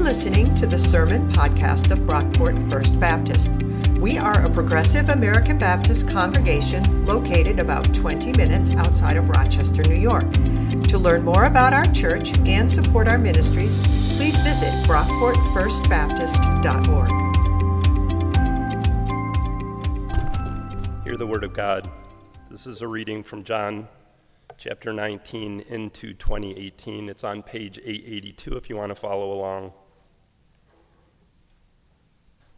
listening to the Sermon Podcast of Brockport First Baptist. We are a progressive American Baptist congregation located about 20 minutes outside of Rochester, New York. To learn more about our church and support our ministries, please visit brockportfirstbaptist.org. Hear the Word of God. This is a reading from John chapter 19 into 2018. It's on page 882 if you want to follow along.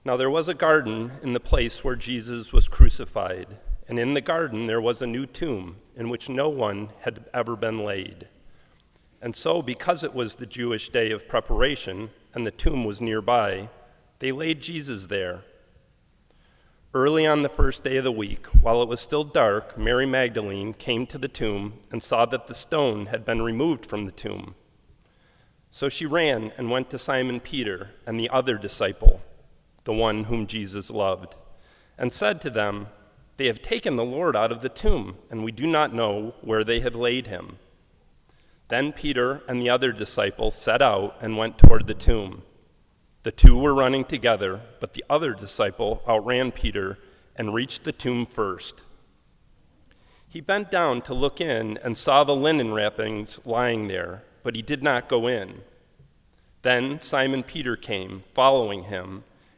Now there was a garden in the place where Jesus was crucified, and in the garden there was a new tomb in which no one had ever been laid. And so, because it was the Jewish day of preparation and the tomb was nearby, they laid Jesus there. Early on the first day of the week, while it was still dark, Mary Magdalene came to the tomb and saw that the stone had been removed from the tomb. So she ran and went to Simon Peter and the other disciple the one whom Jesus loved, and said to them, They have taken the Lord out of the tomb, and we do not know where they have laid him. Then Peter and the other disciple set out and went toward the tomb. The two were running together, but the other disciple outran Peter and reached the tomb first. He bent down to look in and saw the linen wrappings lying there, but he did not go in. Then Simon Peter came, following him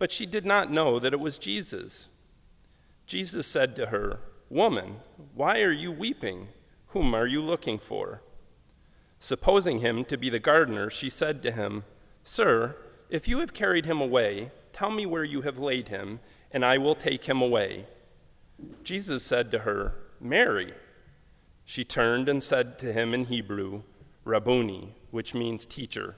but she did not know that it was Jesus. Jesus said to her, Woman, why are you weeping? Whom are you looking for? Supposing him to be the gardener, she said to him, Sir, if you have carried him away, tell me where you have laid him, and I will take him away. Jesus said to her, Mary. She turned and said to him in Hebrew, Rabboni, which means teacher.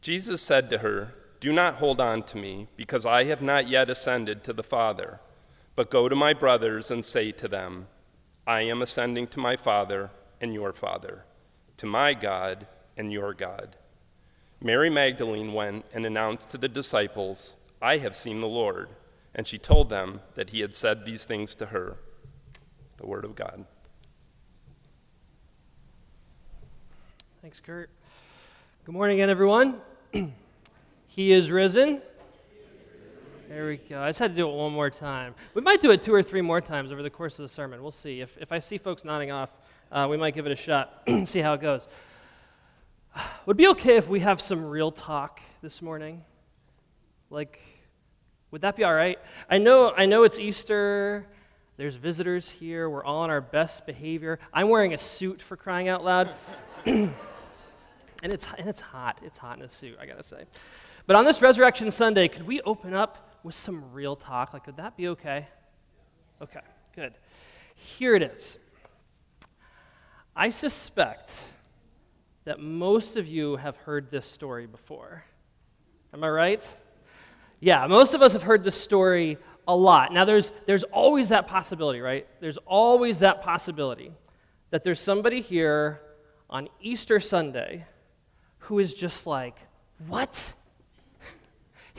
Jesus said to her, do not hold on to me, because I have not yet ascended to the Father. But go to my brothers and say to them, I am ascending to my Father and your Father, to my God and your God. Mary Magdalene went and announced to the disciples, I have seen the Lord. And she told them that he had said these things to her. The Word of God. Thanks, Kurt. Good morning again, everyone. He is risen. There we go. I just had to do it one more time. We might do it two or three more times over the course of the sermon. We'll see. If, if I see folks nodding off, uh, we might give it a shot, see how it goes. Would it be okay if we have some real talk this morning? Like, would that be all right? I know, I know it's Easter. There's visitors here. We're all on our best behavior. I'm wearing a suit for crying out loud. and, it's, and it's hot. It's hot in a suit, I gotta say. But on this Resurrection Sunday, could we open up with some real talk? Like, could that be okay? Okay, good. Here it is. I suspect that most of you have heard this story before. Am I right? Yeah, most of us have heard this story a lot. Now, there's, there's always that possibility, right? There's always that possibility that there's somebody here on Easter Sunday who is just like, What?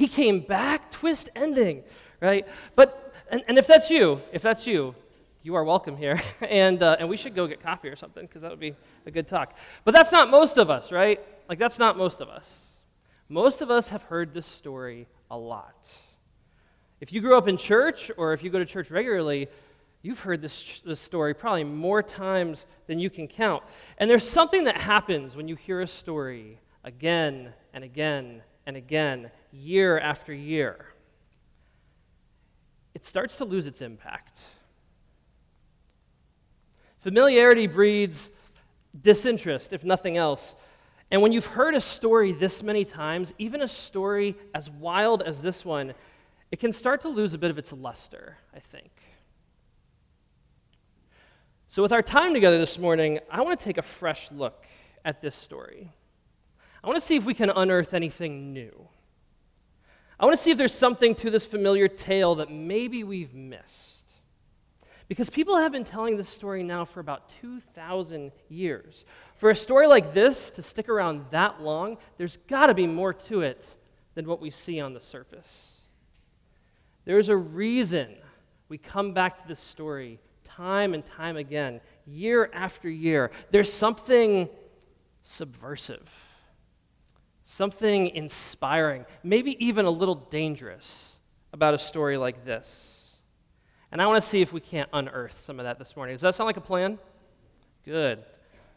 He came back, twist ending, right? But, and, and if that's you, if that's you, you are welcome here. and, uh, and we should go get coffee or something because that would be a good talk. But that's not most of us, right? Like, that's not most of us. Most of us have heard this story a lot. If you grew up in church or if you go to church regularly, you've heard this, this story probably more times than you can count. And there's something that happens when you hear a story again and again and again, year after year, it starts to lose its impact. Familiarity breeds disinterest, if nothing else. And when you've heard a story this many times, even a story as wild as this one, it can start to lose a bit of its luster, I think. So, with our time together this morning, I want to take a fresh look at this story. I want to see if we can unearth anything new. I want to see if there's something to this familiar tale that maybe we've missed. Because people have been telling this story now for about 2,000 years. For a story like this to stick around that long, there's got to be more to it than what we see on the surface. There's a reason we come back to this story time and time again, year after year. There's something subversive, something inspiring, maybe even a little dangerous about a story like this. And I want to see if we can't unearth some of that this morning. Does that sound like a plan? Good.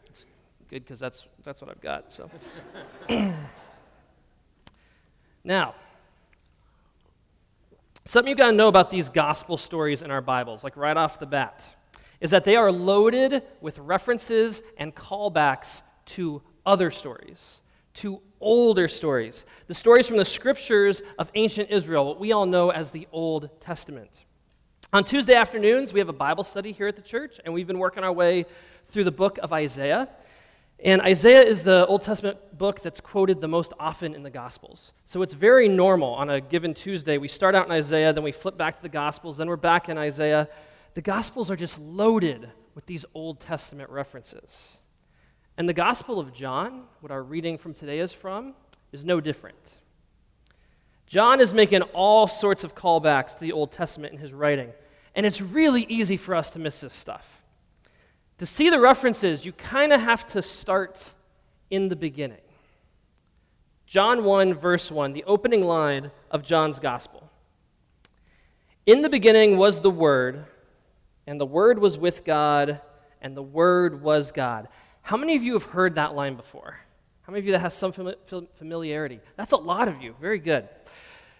It's good because that's, that's what I've got. So. now, Something you've got to know about these gospel stories in our Bibles, like right off the bat, is that they are loaded with references and callbacks to other stories, to older stories, the stories from the scriptures of ancient Israel, what we all know as the Old Testament. On Tuesday afternoons, we have a Bible study here at the church, and we've been working our way through the book of Isaiah. And Isaiah is the Old Testament book that's quoted the most often in the Gospels. So it's very normal on a given Tuesday. We start out in Isaiah, then we flip back to the Gospels, then we're back in Isaiah. The Gospels are just loaded with these Old Testament references. And the Gospel of John, what our reading from today is from, is no different. John is making all sorts of callbacks to the Old Testament in his writing. And it's really easy for us to miss this stuff. To see the references, you kind of have to start in the beginning. John 1, verse 1, the opening line of John's gospel. In the beginning was the Word, and the Word was with God, and the Word was God. How many of you have heard that line before? How many of you that has some familiarity? That's a lot of you. Very good.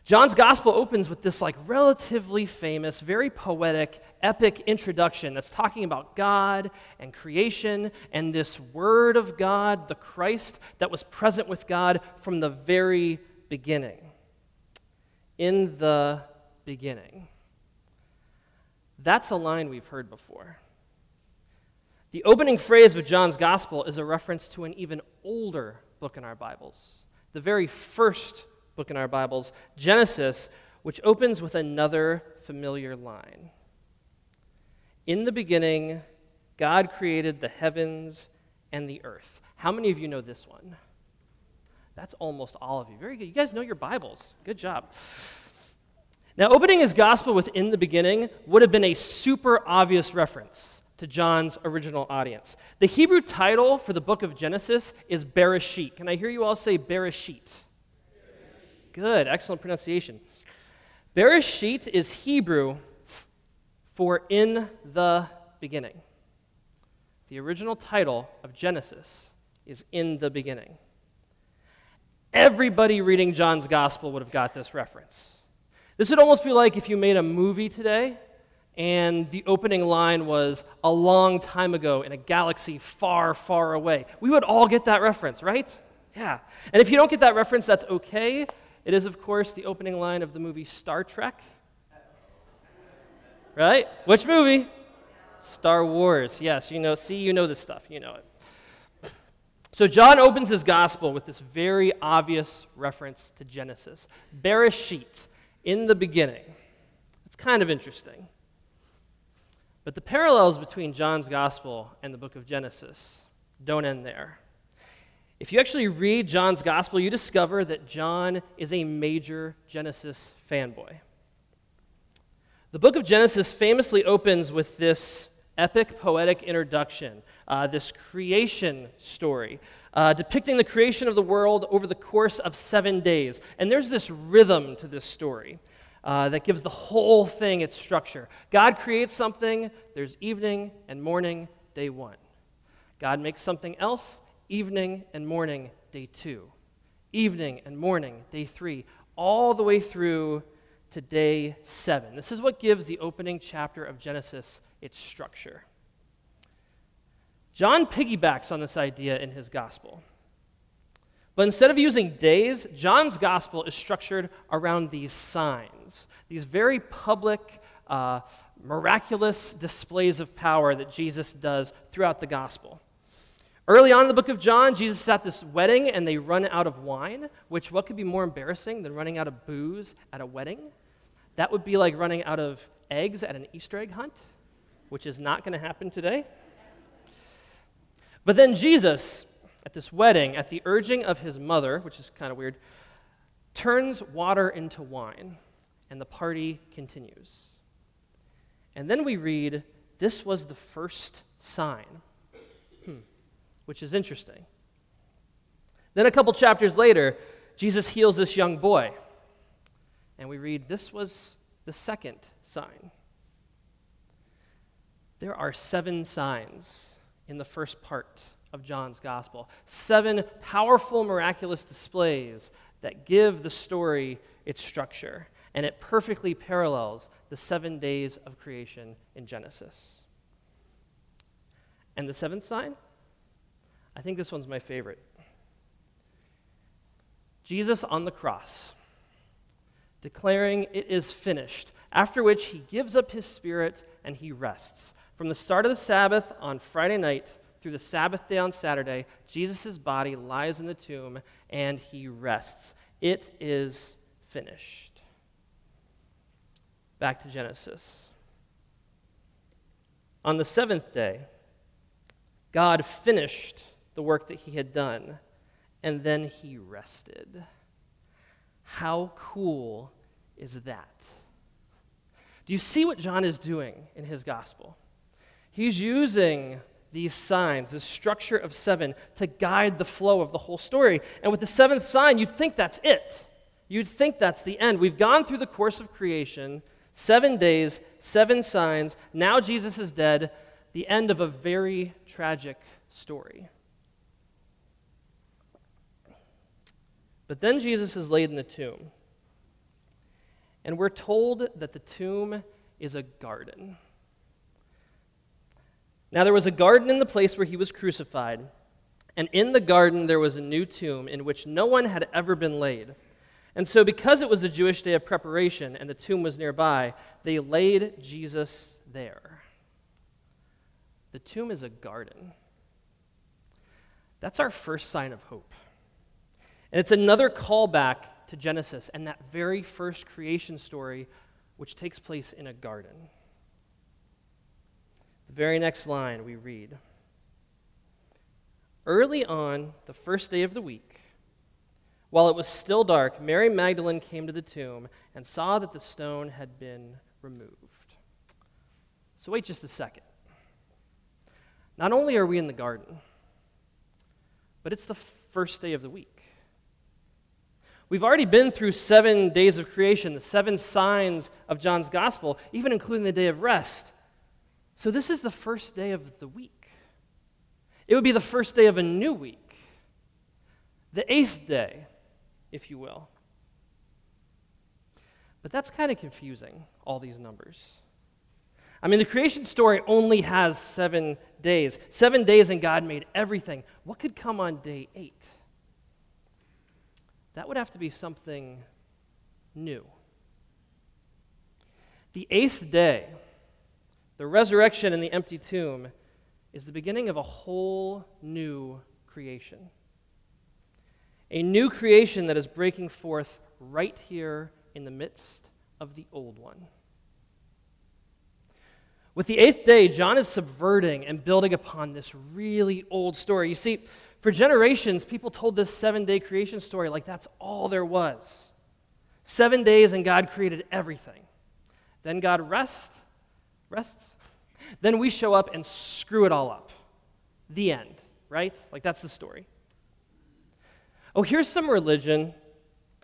John's gospel opens with this like relatively famous, very poetic, epic introduction that's talking about God and creation and this word of God, the Christ that was present with God from the very beginning. In the beginning. That's a line we've heard before. The opening phrase of John's gospel is a reference to an even older book in our Bibles, the very first book in our Bibles, Genesis, which opens with another familiar line. In the beginning, God created the heavens and the earth. How many of you know this one? That's almost all of you. Very good. You guys know your Bibles. Good job. Now, opening his gospel with in the beginning would have been a super obvious reference to John's original audience. The Hebrew title for the book of Genesis is Bereshit. Can I hear you all say Bereshit? Good, excellent pronunciation. Bereshit is Hebrew for in the beginning. The original title of Genesis is in the beginning. Everybody reading John's gospel would have got this reference. This would almost be like if you made a movie today and the opening line was a long time ago in a galaxy far, far away. We would all get that reference, right? Yeah. And if you don't get that reference, that's okay it is, of course, the opening line of the movie Star Trek. Right? Which movie? Star Wars. Yes, you know, see, you know this stuff. You know it. So John opens his gospel with this very obvious reference to Genesis. Bereshit, in the beginning. It's kind of interesting. But the parallels between John's gospel and the book of Genesis don't end there. If you actually read John's gospel, you discover that John is a major Genesis fanboy. The book of Genesis famously opens with this epic poetic introduction, uh, this creation story, uh, depicting the creation of the world over the course of seven days. And there's this rhythm to this story. Uh, that gives the whole thing its structure. God creates something, there's evening and morning, day one. God makes something else, evening and morning, day two. evening and morning, day three, all the way through to day seven. This is what gives the opening chapter of Genesis its structure. John piggybacks on this idea in his gospel. But instead of using days, John's gospel is structured around these signs, these very public, uh, miraculous displays of power that Jesus does throughout the gospel. Early on in the book of John, Jesus is at this wedding and they run out of wine, which what could be more embarrassing than running out of booze at a wedding? That would be like running out of eggs at an Easter egg hunt, which is not going to happen today. But then Jesus, at this wedding, at the urging of his mother, which is kind of weird, turns water into wine, and the party continues. And then we read, This was the first sign hmm. which is interesting. Then a couple chapters later, Jesus heals this young boy. And we read, This was the second sign. There are seven signs in the first part of John's gospel. Seven powerful, miraculous displays that give the story its structure. And it perfectly parallels the seven days of creation in Genesis. And the seventh sign? I think this one's my favorite. Jesus on the cross, declaring, It is finished, after which he gives up his spirit and he rests. From the start of the Sabbath on Friday night through the Sabbath day on Saturday, Jesus' body lies in the tomb and he rests. It is finished. Back to Genesis. On the seventh day, God finished the work that he had done, and then he rested. How cool is that? Do you see what John is doing in his gospel? He's using these signs, this structure of seven, to guide the flow of the whole story. And with the seventh sign, you'd think that's it. You'd think that's the end. We've gone through the course of creation, seven days, seven signs. Now Jesus is dead, the end of a very tragic story. But then Jesus is laid in the tomb. And we're told that the tomb is a garden. Now, there was a garden in the place where he was crucified, and in the garden there was a new tomb in which no one had ever been laid. And so, because it was the Jewish day of preparation and the tomb was nearby, they laid Jesus there. The tomb is a garden. That's our first sign of hope. And it's another callback to Genesis and that very first creation story, which takes place in a garden. The very next line we read Early on, the first day of the week, while it was still dark, Mary Magdalene came to the tomb and saw that the stone had been removed. So, wait just a second. Not only are we in the garden, but it's the first day of the week. We've already been through seven days of creation, the seven signs of John's gospel, even including the day of rest. So this is the first day of the week. It would be the first day of a new week, the eighth day, if you will. But that's kind of confusing, all these numbers. I mean, the creation story only has seven days. Seven days, and God made everything. What could come on day eight? that would have to be something new. The eighth day, the resurrection in the empty tomb, is the beginning of a whole new creation. A new creation that is breaking forth right here in the midst of the old one. With the eighth day, John is subverting and building upon this really old story. You see, for generations, people told this seven day creation story like that's all there was. Seven days and God created everything. Then God rest, rests. Then we show up and screw it all up. The end, right? Like that's the story. Oh, here's some religion.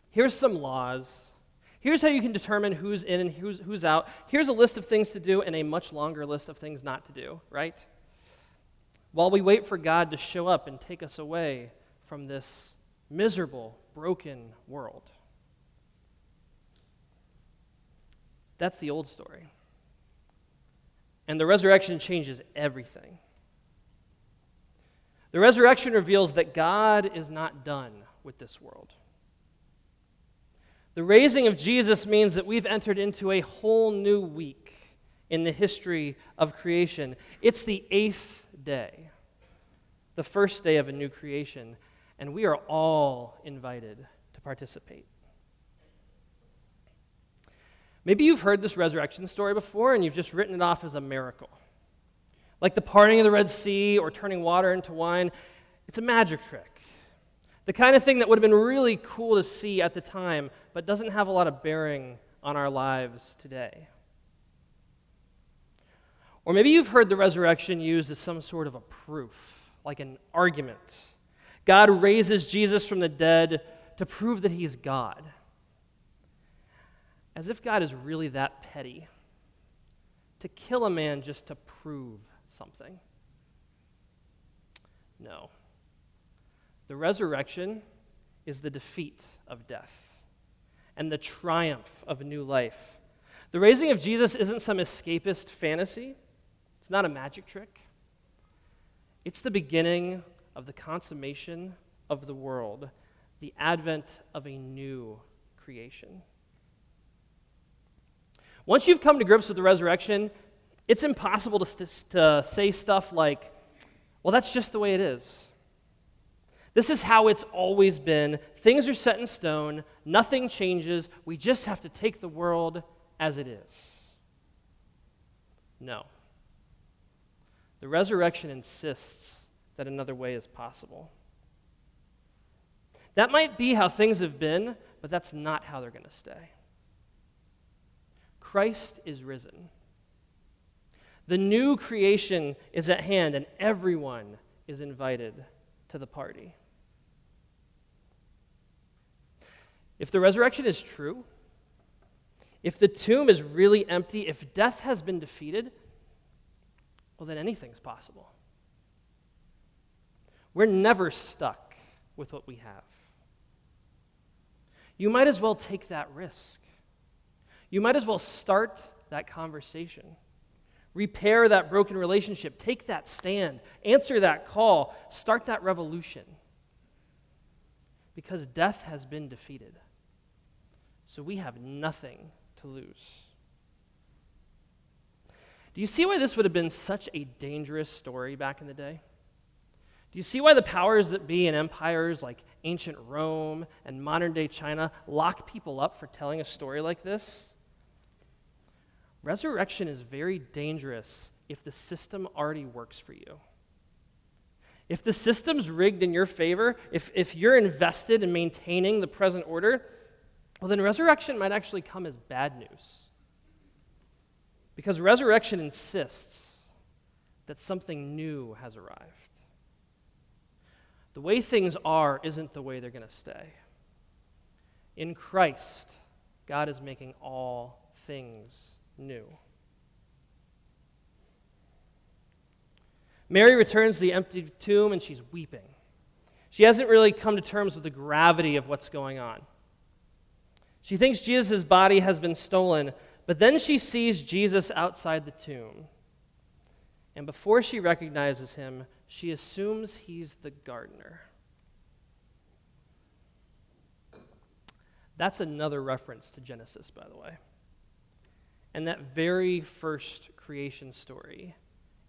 Here's some laws. Here's how you can determine who's in and who's, who's out. Here's a list of things to do and a much longer list of things not to do, right? while we wait for God to show up and take us away from this miserable, broken world. That's the old story. And the resurrection changes everything. The resurrection reveals that God is not done with this world. The raising of Jesus means that we've entered into a whole new week in the history of creation. It's the eighth day, the first day of a new creation, and we are all invited to participate. Maybe you've heard this resurrection story before and you've just written it off as a miracle. Like the parting of the Red Sea or turning water into wine, it's a magic trick. The kind of thing that would have been really cool to see at the time, but doesn't have a lot of bearing on our lives today. Or maybe you've heard the resurrection used as some sort of a proof, like an argument. God raises Jesus from the dead to prove that he's God. As if God is really that petty to kill a man just to prove something. No. The resurrection is the defeat of death and the triumph of new life. The raising of Jesus isn't some escapist fantasy, it's not a magic trick. It's the beginning of the consummation of the world, the advent of a new creation. Once you've come to grips with the resurrection, it's impossible to, to say stuff like, well, that's just the way it is. This is how it's always been. Things are set in stone, nothing changes. We just have to take the world as it is. No. The resurrection insists that another way is possible. That might be how things have been, but that's not how they're going to stay. Christ is risen. The new creation is at hand, and everyone is invited to the party. If the resurrection is true, if the tomb is really empty, if death has been defeated, well, then anything's possible. We're never stuck with what we have. You might as well take that risk. You might as well start that conversation. Repair that broken relationship. Take that stand. Answer that call. Start that revolution. Because death has been defeated. So we have nothing to lose. Do you see why this would have been such a dangerous story back in the day? Do you see why the powers that be in empires like ancient Rome and modern day China lock people up for telling a story like this? Resurrection is very dangerous if the system already works for you. If the system's rigged in your favor, if, if you're invested in maintaining the present order, well, then resurrection might actually come as bad news. Because resurrection insists that something new has arrived. The way things are isn't the way they're going to stay. In Christ, God is making all things new. Mary returns to the empty tomb and she's weeping. She hasn't really come to terms with the gravity of what's going on. She thinks Jesus' body has been stolen, but then she sees Jesus outside the tomb. And before she recognizes him, she assumes he's the gardener. That's another reference to Genesis, by the way and that very first creation story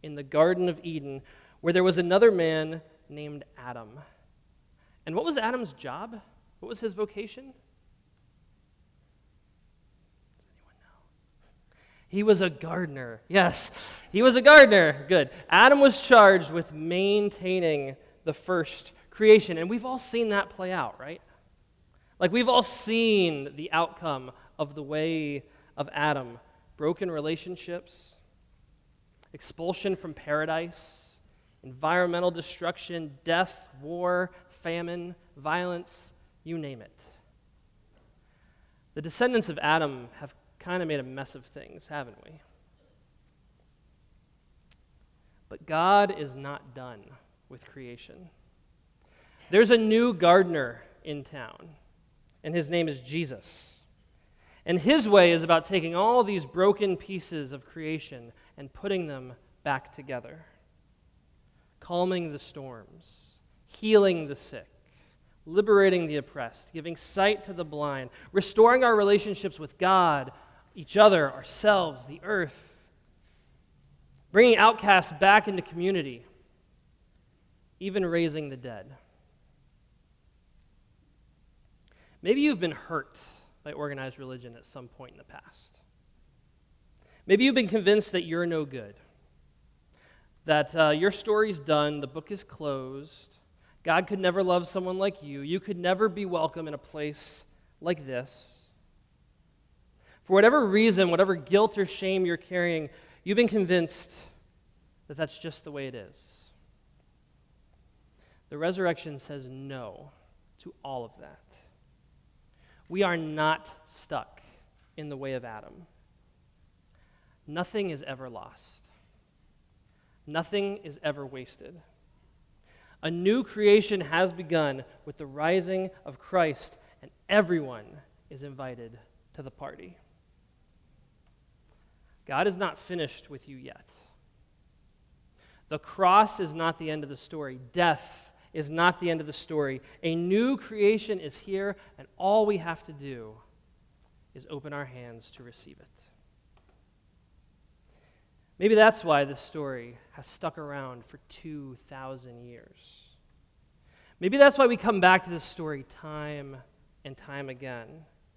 in the Garden of Eden, where there was another man named Adam. And what was Adam's job? What was his vocation? Does anyone know? He was a gardener. Yes, he was a gardener. Good. Adam was charged with maintaining the first creation. And we've all seen that play out, right? Like we've all seen the outcome of the way of Adam broken relationships, expulsion from paradise, environmental destruction, death, war, famine, violence, you name it. The descendants of Adam have kind of made a mess of things, haven't we? But God is not done with creation. There's a new gardener in town, and his name is Jesus. And his way is about taking all these broken pieces of creation and putting them back together, calming the storms, healing the sick, liberating the oppressed, giving sight to the blind, restoring our relationships with God, each other, ourselves, the earth, bringing outcasts back into community, even raising the dead. Maybe you've been hurt by organized religion at some point in the past. Maybe you've been convinced that you're no good, that uh, your story's done, the book is closed, God could never love someone like you, you could never be welcome in a place like this. For whatever reason, whatever guilt or shame you're carrying, you've been convinced that that's just the way it is. The resurrection says no to all of that. We are not stuck in the way of Adam. Nothing is ever lost, nothing is ever wasted. A new creation has begun with the rising of Christ, and everyone is invited to the party. God is not finished with you yet. The cross is not the end of the story. Death is not the end of the story. A new creation is here, and all we have to do is open our hands to receive it. Maybe that's why this story has stuck around for 2,000 years. Maybe that's why we come back to this story time and time again,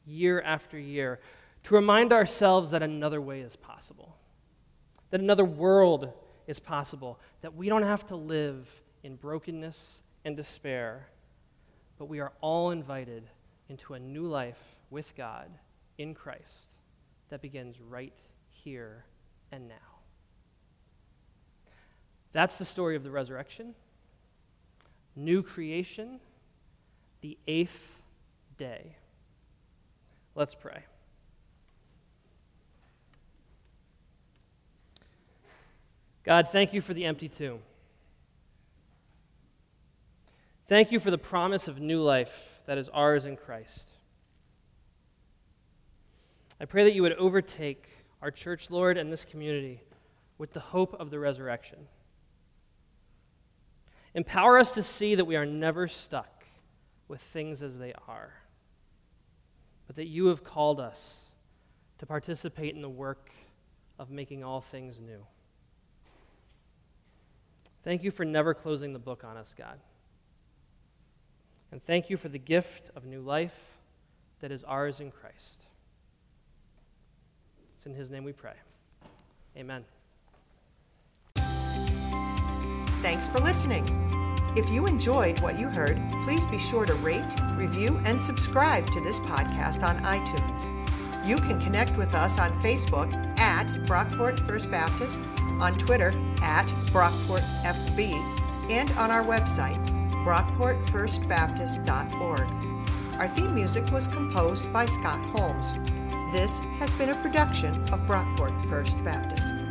year after year, to remind ourselves that another way is possible, that another world is possible, that we don't have to live in brokenness and despair, but we are all invited into a new life with God in Christ that begins right here and now. That's the story of the resurrection, new creation, the eighth day. Let's pray. God, thank you for the empty tomb. Thank you for the promise of new life that is ours in Christ. I pray that you would overtake our church, Lord, and this community with the hope of the resurrection. Empower us to see that we are never stuck with things as they are, but that you have called us to participate in the work of making all things new. Thank you for never closing the book on us, God. And thank you for the gift of new life that is ours in Christ. It's in His name we pray. Amen. Thanks for listening. If you enjoyed what you heard, please be sure to rate, review, and subscribe to this podcast on iTunes. You can connect with us on Facebook at Brockport First Baptist, on Twitter at BrockportFB, and on our website, brockportfirstbaptist.org. Our theme music was composed by Scott Holmes. This has been a production of Brockport First Baptist.